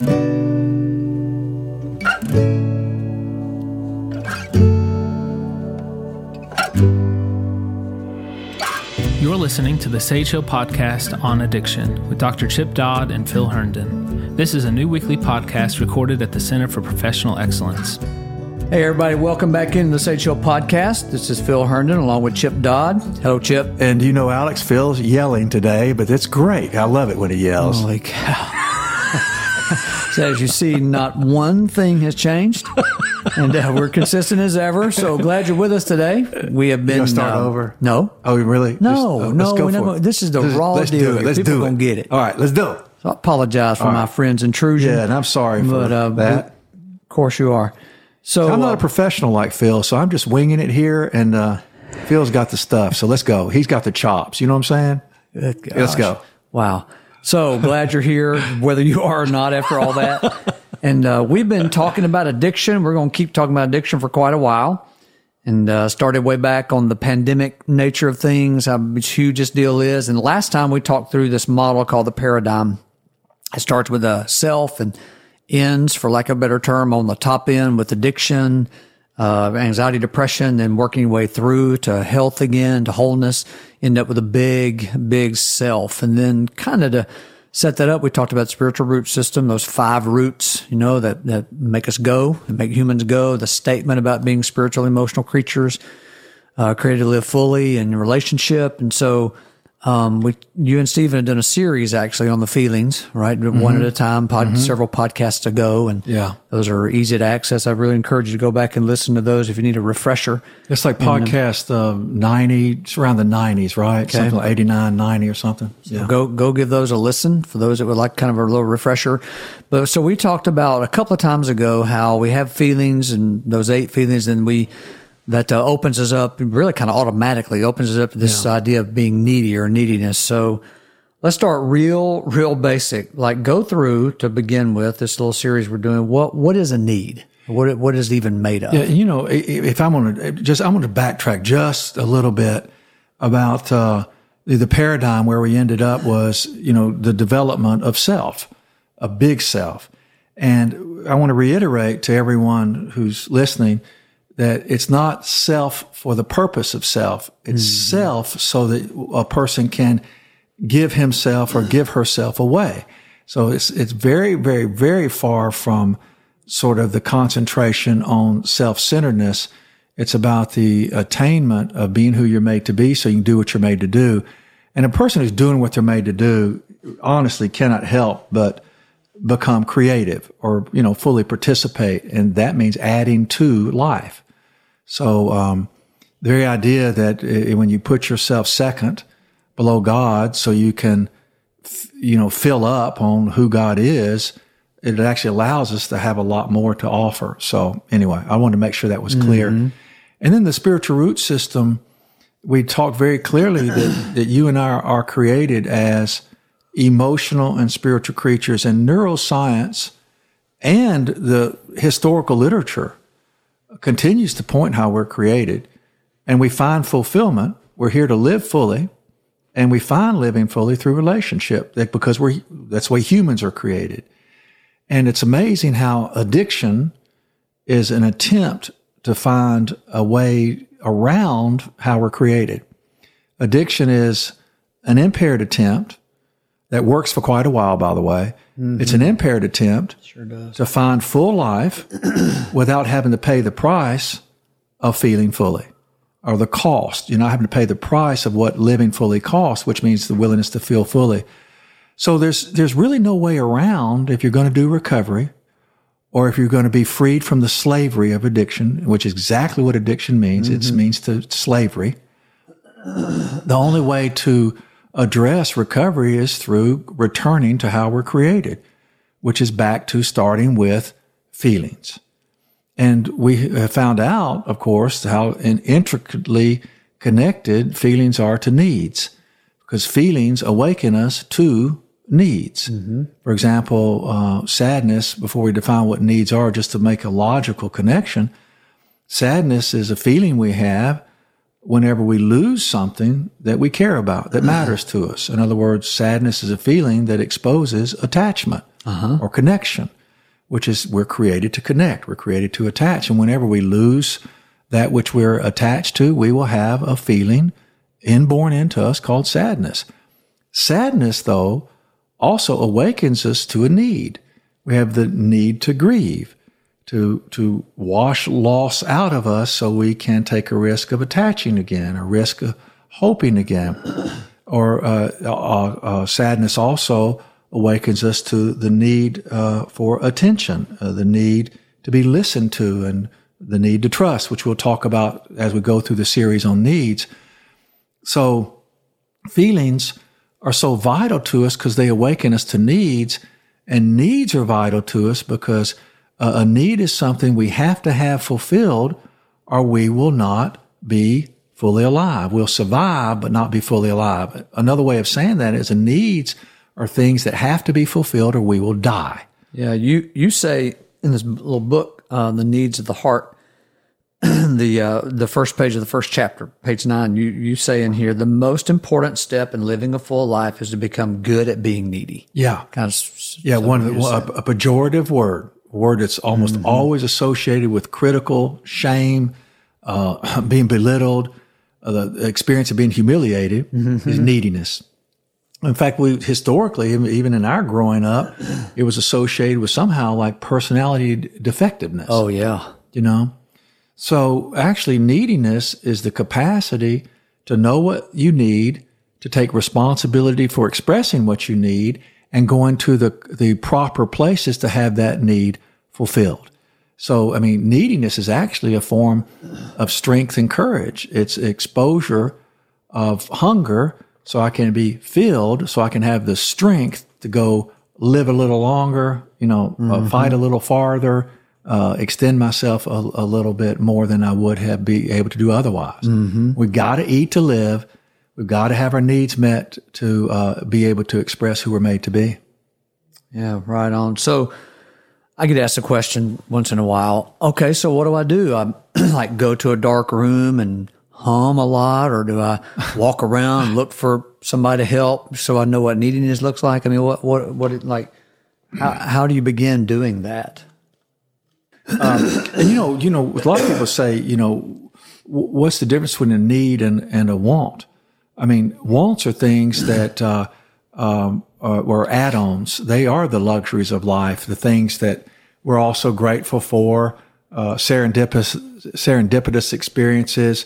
You're listening to the Sage Hill Podcast on Addiction with Dr. Chip Dodd and Phil Herndon. This is a new weekly podcast recorded at the Center for Professional Excellence. Hey, everybody, welcome back into the Sage Hill Podcast. This is Phil Herndon along with Chip Dodd. Hello, Chip. And you know, Alex, Phil's yelling today, but it's great. I love it when he yells. Holy cow. So, as you see, not one thing has changed. and uh, we're consistent as ever. So glad you're with us today. We have been. You start um, over? No. Oh, really? No, oh, no, let's go for gonna- it. this is the Let's- raw let's deal Do it. Let's People do it. gonna get it. All right, let's do it. So I apologize for my friend's intrusion. Yeah, and I'm sorry for but, uh, that. Of course you are. So I'm not uh, a professional like Phil, so I'm just winging it here, and uh, Phil's got the stuff. So let's go. He's got the chops. You know what I'm saying? Let's go. Wow. So glad you're here, whether you are or not after all that. And uh, we've been talking about addiction. We're going to keep talking about addiction for quite a while. And uh, started way back on the pandemic nature of things, how huge this deal is. And last time we talked through this model called the paradigm. It starts with a self and ends, for lack of a better term, on the top end with addiction, uh, anxiety, depression, then working your way through to health again, to wholeness, end up with a big, big self. And then kind of to set that up, we talked about spiritual root system, those five roots, you know, that, that make us go, that make humans go, the statement about being spiritual, emotional creatures, uh, created to live fully in relationship. And so, um, we, you and Stephen had done a series actually on the feelings, right? One at a time, pod, several podcasts ago. And Yeah. those are easy to access. I really encourage you to go back and listen to those if you need a refresher. It's like podcast uh, 90, it's around the 90s, right? Something like 89, 90 or something. Yeah. Go go give those a listen for those that would like kind of a little refresher. But so we talked about a couple of times ago how we have feelings and those eight feelings, and we that uh, opens us up really kind of automatically opens us up to this idea of being needy or neediness. So let's start real real basic. Like go through to begin with this little series we're doing. What what is a need? What what is it even made of? Yeah, you know, if I'm going to just, I'm going to backtrack just a little bit about uh, the, the paradigm where we ended up was, you know, the development of self, a big self, and I want to reiterate to everyone who's listening that it's not self for the purpose of self. It's mm-hmm. self so that a person can give himself or give herself away. So it's it's very, very, very far from sort of the concentration on self-centeredness. It's about the attainment of being who you're made to be so you can do what you're made to do. And a person who's doing what they're made to do honestly cannot help but become creative or, you know, fully participate. And that means adding to life. So, um, the very idea that uh, when you put yourself second below God so you can, you know, fill up on who God is, it actually allows us to have a lot more to offer. So anyway, I wanted to make sure that was clear. And then the spiritual root system, we talked very clearly that, that you and I are created as emotional and spiritual creatures and neuroscience and the historical literature continues to point how we're created and we find fulfillment. We're here to live fully and we find living fully through relationship that because we're, that's the way humans are created. And it's amazing how addiction is an attempt to find a way around how we're created. Addiction is an impaired attempt that works for quite a while, by the way. Mm-hmm. It's an impaired attempt to find full life without having to pay the price of feeling fully or the cost. You're not having to pay the price of what living fully costs, which means the willingness to feel fully. So there's, there's really no way around if you're going to do recovery or if you're going to be freed from the slavery of addiction, which is exactly what addiction means. It mm-hmm. means to slavery. The only way to address recovery is through returning to how we're created, which is back to starting with feelings. And we have found out, of course, how intricately connected feelings are to needs, because feelings awaken us to needs. For example, uh, sadness, before we define what needs are, just to make a logical connection, sadness is a feeling we have whenever we lose something that we care about, that matters to us. In other words, sadness is a feeling that exposes attachment. Uh-huh. or connection, which is we're created to connect. We're created to attach. And whenever we lose that which we're attached to, we will have a feeling inborn into us called sadness. Sadness, though, also awakens us to a need. We have the need to grieve, to, to wash loss out of us so we can take a risk of attaching again, a risk of hoping again. Or uh, uh, uh, sadness also awakens us to the need uh, for attention, uh, the need to be listened to, and the need to trust, which we'll talk about as we go through the series on needs. So, feelings are so vital to us because they awaken us to needs, and needs are vital to us because uh, a need is something we have to have fulfilled, or we will not be fully alive. We'll survive, but not be fully alive. Another way of saying that is a needs are things that have to be fulfilled, or we will die. Yeah, you you say in this little book, uh, the needs of the heart, the uh, the first page of the first chapter, page nine. You you say in here the most important step in living a full life is to become good at being needy. Yeah, Kind of, yeah. One a, a pejorative word, word that's almost always associated with critical, shame, uh, being belittled, uh, the experience of being humiliated is neediness. In fact, we historically, even in our growing up, it was associated with somehow like personality defectiveness. Oh yeah, you know? So actually neediness is the capacity to know what you need, to take responsibility for expressing what you need and going to the, the proper places to have that need fulfilled. So, I mean, neediness is actually a form of strength and courage. It's exposure of hunger so I can be filled, so I can have the strength to go live a little longer, you know, uh, fight a little farther, uh, extend myself a, a, little bit more than I would have be able to do otherwise. We've got to eat to live. We've got to have our needs met to uh, be able to express who we're made to be. yeah, right on. So I get asked a question once in a while. Okay, so what do I do? I like go to a dark room and hum a lot, or do I walk around and look for somebody to help so I know what neediness looks like? I mean, what what what it like? How how do you begin doing that? And you know, you know, a lot of people say, you know, what's the difference between a need and, and a want? I mean, wants are things that uh, um, uh, add-ons. They are the luxuries of life, the things that we're also grateful for. Uh, serendipitous, serendipitous experiences.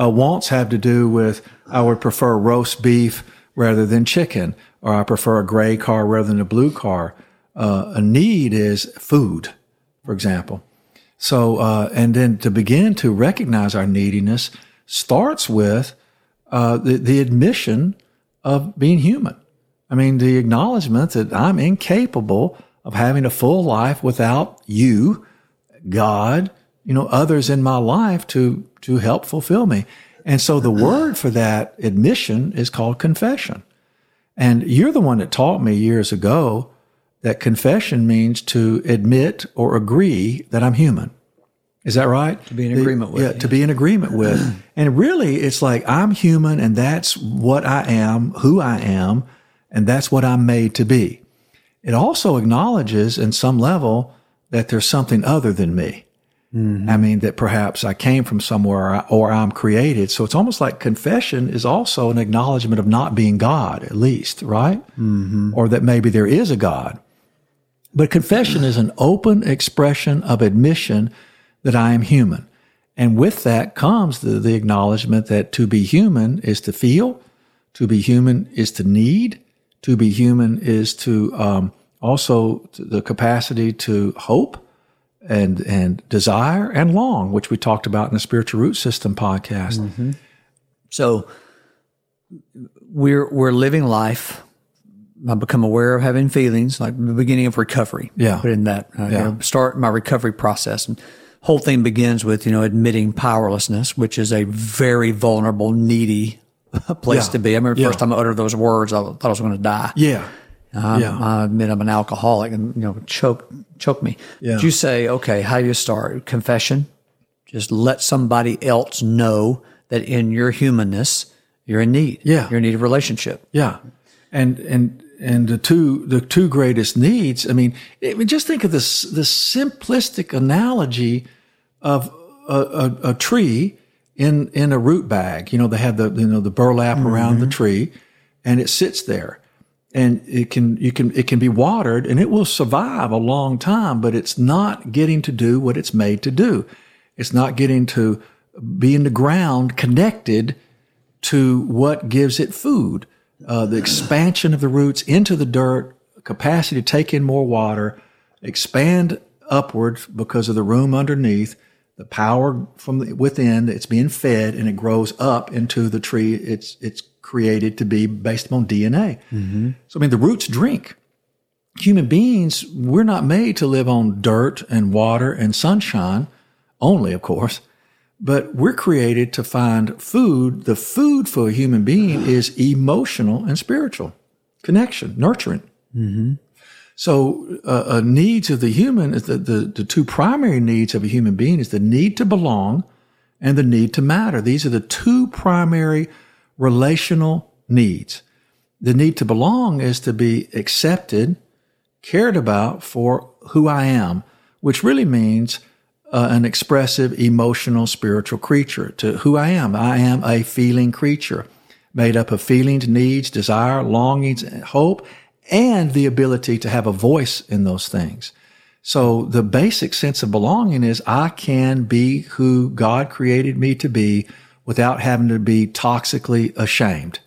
Uh, wants have to do with I would prefer roast beef rather than chicken, or I prefer a gray car rather than a blue car. Uh, a need is food, for example. So, and then to begin to recognize our neediness starts with uh, the, the admission of being human. I mean, the acknowledgement that I'm incapable of having a full life without you, God, you know, others in my life to, to help fulfill me. And so the word for that admission is called confession. And you're the one that taught me years ago that confession means to admit or agree that I'm human. Is that right? To be in agreement with, Yeah, to be in agreement with. and really, it's like I'm human and that's what I am, who I am, and that's what I'm made to be. It also acknowledges in some level that there's something other than me. I mean, that perhaps I came from somewhere or I'm created. So it's almost like confession is also an acknowledgement of not being God, at least, right? Mm-hmm. Or that maybe there is a God. But confession is an open expression of admission that I am human. And with that comes the, the acknowledgement that to be human is to feel, to be human is to need, to be human is to um, also the capacity to hope and and desire and long, which we talked about in the spiritual root system podcast. So we're we're living life. I become aware of having feelings, like the beginning of recovery. Yeah. put in that. Uh, Yeah. start my recovery process, and whole thing begins with you know admitting powerlessness, which is a very vulnerable, needy place Yeah. to be. I remember the Yeah. first time I uttered those words, I thought I was going to die. Yeah, uh, I, yeah. I admit I'm an alcoholic, and you know, choke choke me. Yeah. But you say, okay, how do you start? Confession. Just let somebody else know that in your humanness, you're in need. Yeah. you're in need of relationship. Yeah. And and and the two the two greatest needs. I mean, it, just think of this the simplistic analogy of a, a, a, tree in in a root bag. You know, they have the you know the burlap mm-hmm. around the tree, and it sits there, and it can you can it can be watered, and it will survive a long time. But it's not getting to do what it's made to do. It's not getting to be in the ground connected to what gives it food. Uh, the expansion of the roots into the dirt, capacity to take in more water, expand upwards because of the room underneath, the power from within it's being fed and it grows up into the tree it's it's created to be based upon DNA. Mm-hmm. So I mean the roots drink. Human beings, we're not made to live on dirt and water and sunshine only, of course, but we're created to find food. The food for a human being is emotional and spiritual connection, nurturing. Mm-hmm. So, uh, needs of the human is the, the, the two primary needs of a human being is the need to belong and the need to matter. These are the two primary relational needs. The need to belong is to be accepted, cared about for who I am, which really means uh, an expressive, emotional, spiritual creature to who I am. I am a feeling creature made up of feelings, needs, desire, longings, hope, and the ability to have a voice in those things. So the basic sense of belonging is I can be who God created me to be without having to be toxically ashamed.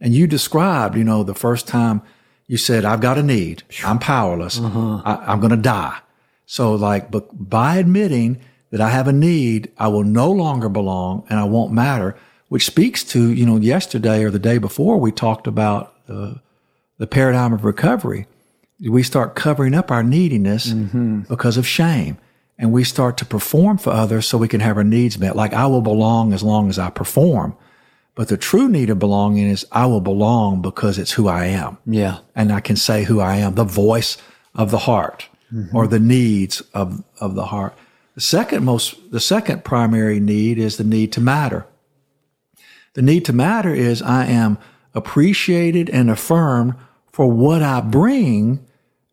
And you described, you know, the first time you said, I've got a need. I'm powerless. Uh-huh. I, am going to die. So like, but by admitting that I have a need, I will no longer belong and I won't matter, which speaks to, you know, yesterday or the day before we talked about uh, the paradigm of recovery, we start covering up our neediness mm-hmm. because of shame. And we start to perform for others so we can have our needs met. Like I will belong as long as I perform. But the true need of belonging is I will belong because it's who I am. Yeah. And I can say who I am, the voice of the heart mm-hmm. or the needs of, of the heart. The second most, the second primary need is the need to matter. The need to matter is I am appreciated and affirmed for what I bring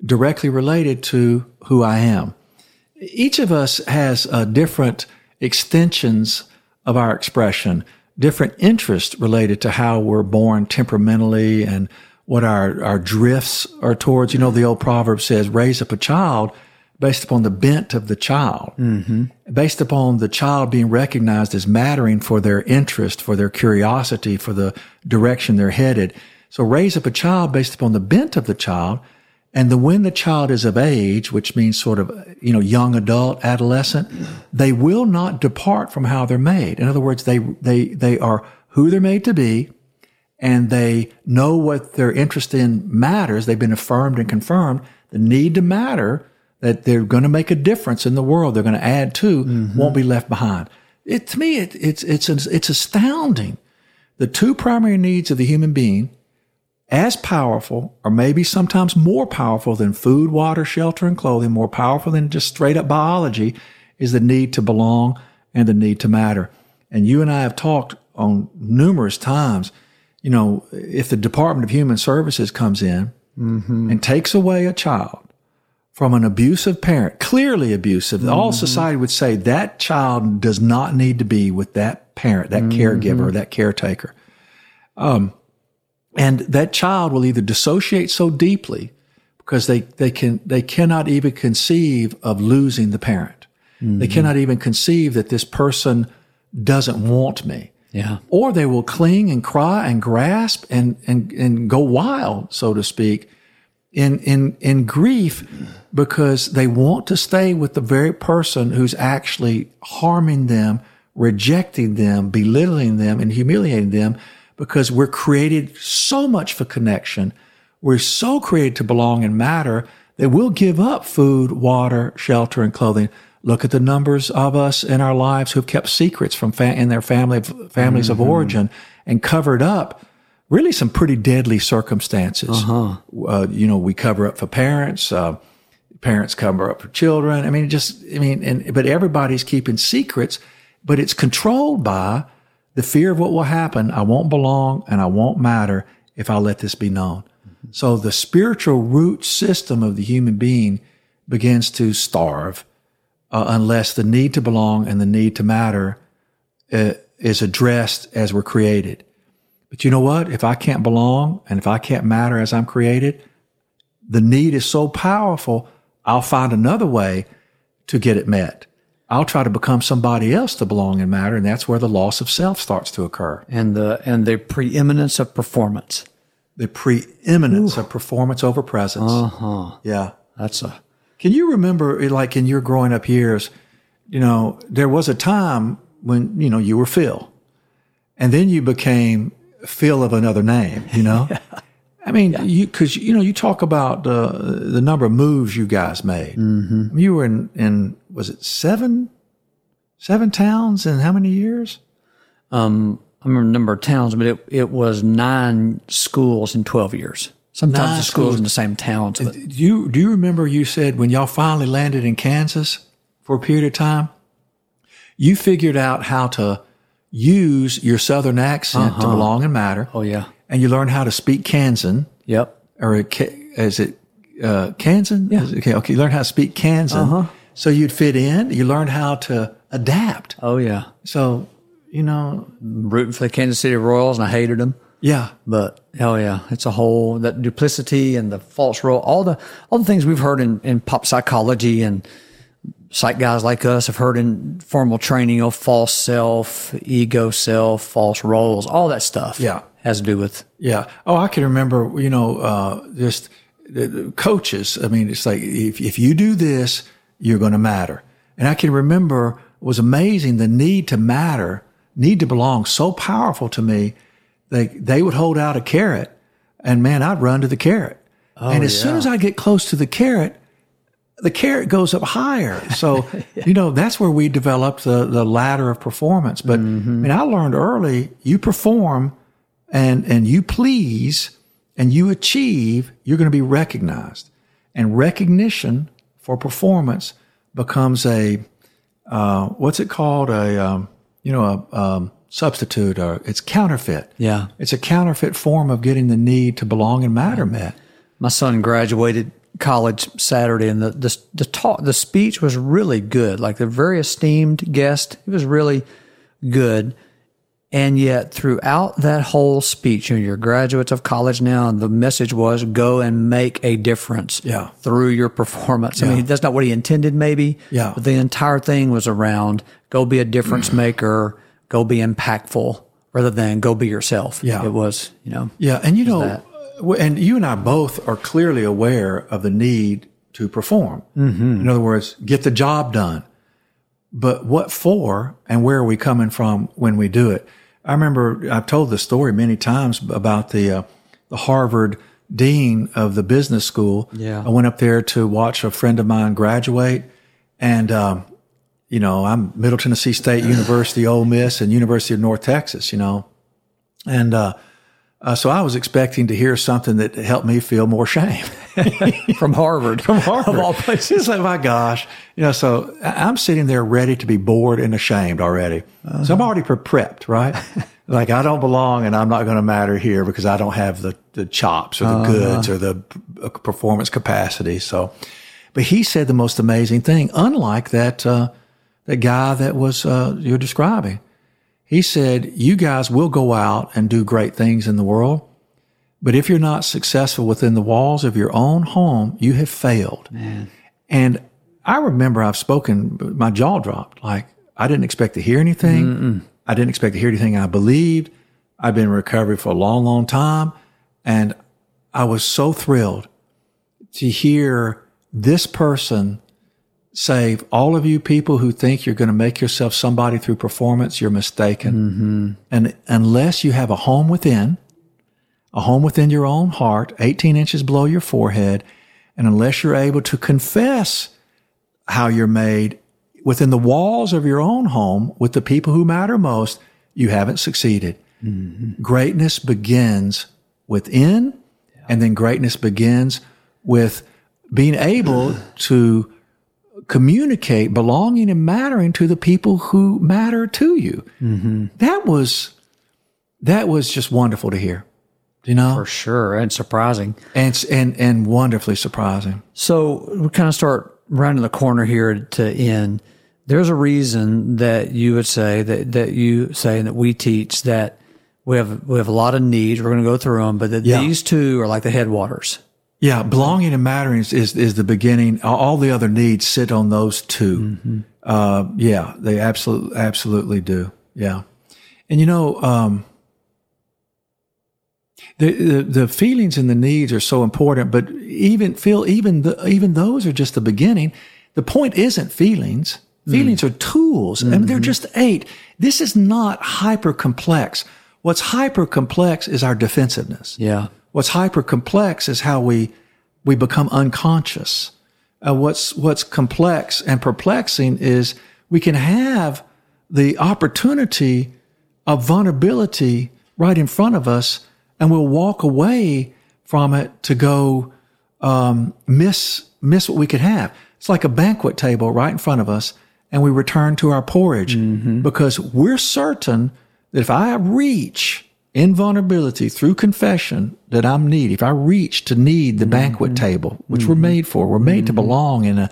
directly related to who I am. Each of us has uh, different extensions of our expression, different interests related to how we're born temperamentally and what our, our drifts are towards. You know, the old proverb says, raise up a child based upon the bent of the child, mm-hmm. based upon the child being recognized as mattering for their interest, for their curiosity, for the direction they're headed. So raise up a child based upon the bent of the child. And then when the child is of age, which means sort of, you know, young adult, adolescent, they will not depart from how they're made. In other words, they, they, they are who they're made to be and they know what their interest in matters. They've been affirmed and confirmed. The need to matter that they're going to make a difference in the world. They're going to add to mm-hmm. won't be left behind. It, to me, it, it's, it's, it's astounding. The two primary needs of the human being as powerful, or maybe sometimes more powerful than food, water, shelter, and clothing, more powerful than just straight up biology, is the need to belong and the need to matter. And you and I have talked on numerous times, you know, if the Department of Human Services comes in mm-hmm. and takes away a child from an abusive parent, clearly abusive, mm-hmm. all society would say that child does not need to be with that parent, that mm-hmm. caregiver, that caretaker. Um, and that child will either dissociate so deeply because they, they can, they cannot even conceive of losing the parent. Mm-hmm. They cannot even conceive that this person doesn't want me. Yeah. Or they will cling and cry and grasp and, and, and go wild, so to speak, in, in, in grief because they want to stay with the very person who's actually harming them, rejecting them, belittling them, and humiliating them because we're created so much for connection. We're so created to belong and matter that we'll give up food, water, shelter, and clothing. Look at the numbers of us in our lives who've kept secrets from fa- in their family families mm-hmm. of origin and covered up really some pretty deadly circumstances. Uh-huh. Uh, you know, we cover up for parents. Uh, parents cover up for children. I mean, just I mean, and but everybody's keeping secrets, but it's controlled by the fear of what will happen. I won't belong and I won't matter if I let this be known. So the spiritual root system of the human being begins to starve uh, unless the need to belong and the need to matter uh, is addressed as we're created. But you know what? If I can't belong and if I can't matter as I'm created, the need is so powerful, I'll find another way to get it met. I'll try to become somebody else to belong and matter, and that's where the loss of self starts to occur. And the and the preeminence of performance. The preeminence of performance over presence. Uh huh. Yeah. That's a Can you remember, like in your growing up years, you know, there was a time when, you know, you were Phil and then you became Phil of another name, you know? I mean, you, cause you know, you talk about the, the number of moves you guys made. Mm-hmm. You were in, in, was it seven, seven towns in how many years? um I remember the number of towns, but it, it was nine schools in twelve years. Sometimes Nine the schools schools. in the same towns, but Do you, do you remember you said when y'all finally landed in Kansas for a period of time, you figured out how to use your Southern accent to belong and matter. oh yeah, and you learned how to speak Kansan yep, or a is it uh, Kansan? Yeah. Okay, okay. You learn how to speak Kansan, so you'd fit in. You learned how to adapt. oh yeah. So you know, Rooting for the Kansas City Royals, and I hated them. yeah, But hell yeah, it's a whole that duplicity and the false role, all the all the things we've heard in, in pop psychology and psych guys like us have heard in formal training of false self, ego self, false roles, all that stuff. Yeah. has to do with yeah. Oh, I can remember. You know, uh, just the, the coaches. I mean, it's like if if you do this, you're going to matter. And I can remember it was amazing the need to matter, need to belong, so powerful to me. They they would hold out a carrot, and man, I'd run to the carrot. Oh, and as soon as I get close to the carrot, the carrot goes up higher. So, you know, that's where we developed the, the ladder of performance. But mm-hmm. I mean, I learned early, you perform and, and you please and you achieve, you're going to be recognized. And recognition for performance becomes a, uh, what's it called? A, um, you know, a, um, substitute or it's counterfeit. Yeah. It's a counterfeit form of getting the need to belong and matter met. my son graduated college Saturday, and the the the talk the speech was really good. Like the very esteemed guest, it was really good. And yet, throughout that whole speech, you know, you're graduates of college now, and the message was go and make a difference Yeah. through your performance. I Yeah. mean, that's not what he intended, maybe. Yeah. But the entire thing was around go be a difference maker, go be impactful, rather than go be yourself. Yeah. It was, you know, Yeah, and you know, that. and you and I both are clearly aware of the need to perform. Mm-hmm. In other words, get the job done. But what for, and where are we coming from when we do it? I remember I've told this story many times about the uh, the Harvard dean of the business school. Yeah. I went up there to watch a friend of mine graduate, and um, you know, I'm Middle Tennessee State University, Ole Miss, and University of North Texas. You know, and uh, uh, so I was expecting to hear something that helped me feel more shame. from Harvard. from Harvard. Of all places. It's like, my gosh, you know, so I'm sitting there ready to be bored and ashamed already. So I'm already pre- prepped, right? like I don't belong and I'm not going to matter here because I don't have the, the chops or the goods or the uh, performance capacity. So, but he said the most amazing thing, unlike that, uh, that guy that was, uh, you're describing. He said, you guys will go out and do great things in the world. But if you're not successful within the walls of your own home, you have failed. And I remember I've spoken, my jaw dropped. Like I didn't expect to hear anything. I didn't expect to hear anything I believed. I've been in recovery for a long, long time. And I was so thrilled to hear this person say, all of you people who think you're going to make yourself somebody through performance, you're mistaken. Mm-hmm. And unless you have a home within, a home within your own heart, 18 inches below your forehead, and unless you're able to confess how you're made within the walls of your own home with the people who matter most, you haven't succeeded. Mm-hmm. Greatness begins within, and then greatness begins with being able to communicate belonging and mattering to the people who matter to you. Mm-hmm. That was that was just wonderful to hear. You know, For sure. And surprising. and and and wonderfully surprising. So we kind of start rounding the corner here to end. There's a reason that you would say that, that you say and that we teach that we have we have a lot of needs. We're going to go through them, but that Yeah. these two are like the headwaters. Yeah, belonging and mattering is, is, is the beginning. All- the other needs sit on those 2 Uh, yeah, they absolutely, absolutely do. Yeah. And you know, um, the, the, the feelings and the needs are so important, but even feel, even the, even those are just the beginning. The point isn't feelings. Feelings are tools. I mean, they're just eight. This is not hyper complex. What's hyper complex is our defensiveness. Yeah. What's hyper complex is how we we become unconscious. Uh, what's what's complex and perplexing is we can have the opportunity of vulnerability right in front of us, and we'll walk away from it to go um, miss miss what we could have. It's like a banquet table right in front of us, and we return to our porridge because we're certain that if I reach in vulnerability through confession that I'm needy, if I reach to need the banquet mm-hmm. table, which we're mm-hmm. made for, we're made to mm-hmm. belong in a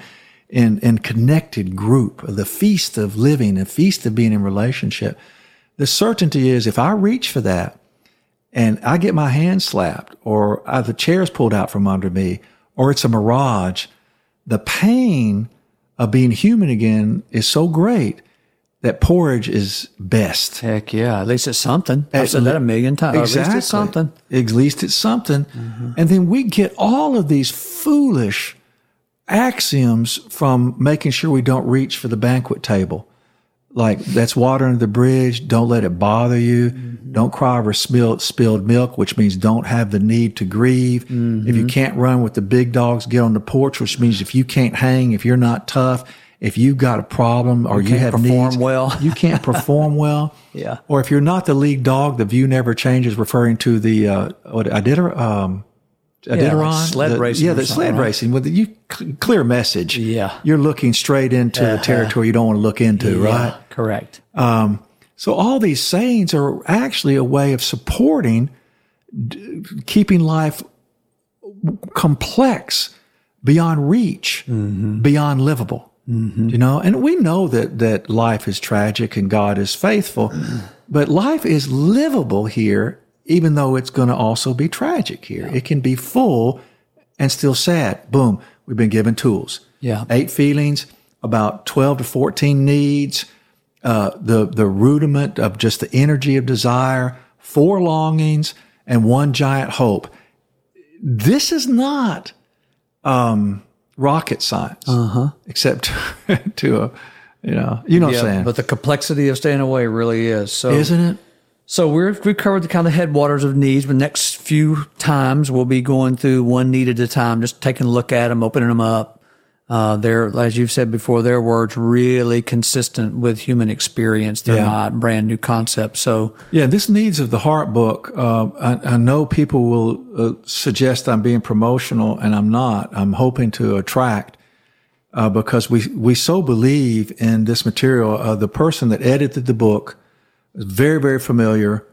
in in connected group, the feast of living, a feast of being in relationship. The certainty is if I reach for that and I get my hand slapped or uh, the chair's pulled out from under me or it's a mirage, the pain of being human again is so great that porridge is best. Heck yeah. At least it's something. I've said that a million times. Exactly. At least it's something. At least it's something. Mm-hmm. And then we get all of these foolish axioms from making sure we don't reach for the banquet table. Like that's water under the bridge. Don't let it bother you. Mm-hmm. Don't cry over spilled, spilled milk, which means don't have the need to grieve. If you mm-hmm. can't run with the big dogs, get on the porch, which means if you can't hang, if you're not tough, if you've got a problem or you, can't have perform needs, well. you can't perform well. Yeah. Or if you're not the lead dog, the view never changes, referring to the uh, what I did um, Iditarod? like sled The- racing Yeah, the sled right? racing with the you clear message. Yeah. you're looking straight into a territory you don't want to look into, right? Correct. Um, So all these sayings are actually a way of supporting d- keeping life complex, beyond reach, beyond livable. You know, and we know that that life is tragic and God is faithful, but life is livable here, even though it's going to also be tragic here. It can be full and still sad. Boom, we've been given tools. Yeah. eight feelings, about twelve to fourteen needs uh, the the rudiment of just the energy of desire, four longings, and one giant hope. This is not um, rocket science, uh-huh. except to a you know you know what I'm saying, But the complexity of staying away really is. So isn't it? So we're, we've covered the kind of headwaters of needs. The next few times we'll be going through one need at a time, just taking a look at them, opening them up. Uh, they're, as you've said before, their words really consistent with human experience. They're Yeah. not brand new concepts. So Yeah, this needs of the heart book. Uh, I, I know people will uh, suggest I'm being promotional, and I'm not. I'm hoping to attract uh, because we we so believe in this material. Uh, the person that edited the book is very very familiar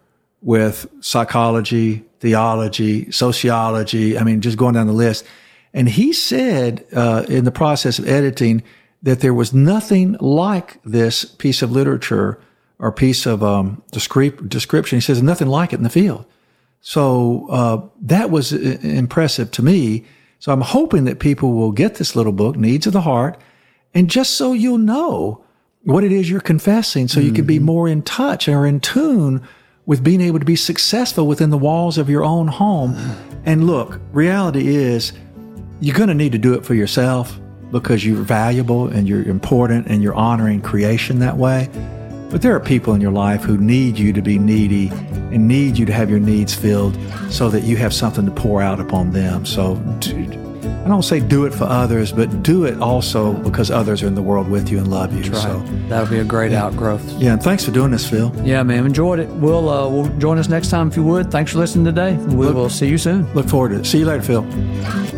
with psychology, theology, sociology. I mean, just going down the list. And he said uh, in the process of editing that there was nothing like this piece of literature or piece of um, descrip- description. He says nothing like it in the field. So uh, that was i- impressive to me. So I'm hoping that people will get this little book, Needs of the Heart, and just so you'll know what it is you're confessing, so you can be more in touch or in tune with being able to be successful within the walls of your own home. And look, reality is you're going to need to do it for yourself because you're valuable and you're important and you're honoring creation that way. But there are people in your life who need you to be needy and need you to have your needs filled so that you have something to pour out upon them. So I don't say do it for others, but do it also because others are in the world with you and love you. So that'll be a great outgrowth. yeah, and thanks for doing this, Phil. Yeah, man, enjoyed it. We'll, uh, we'll join us next time if you would. Thanks for listening today. We will see you soon. Look forward to it. See you later, Phil.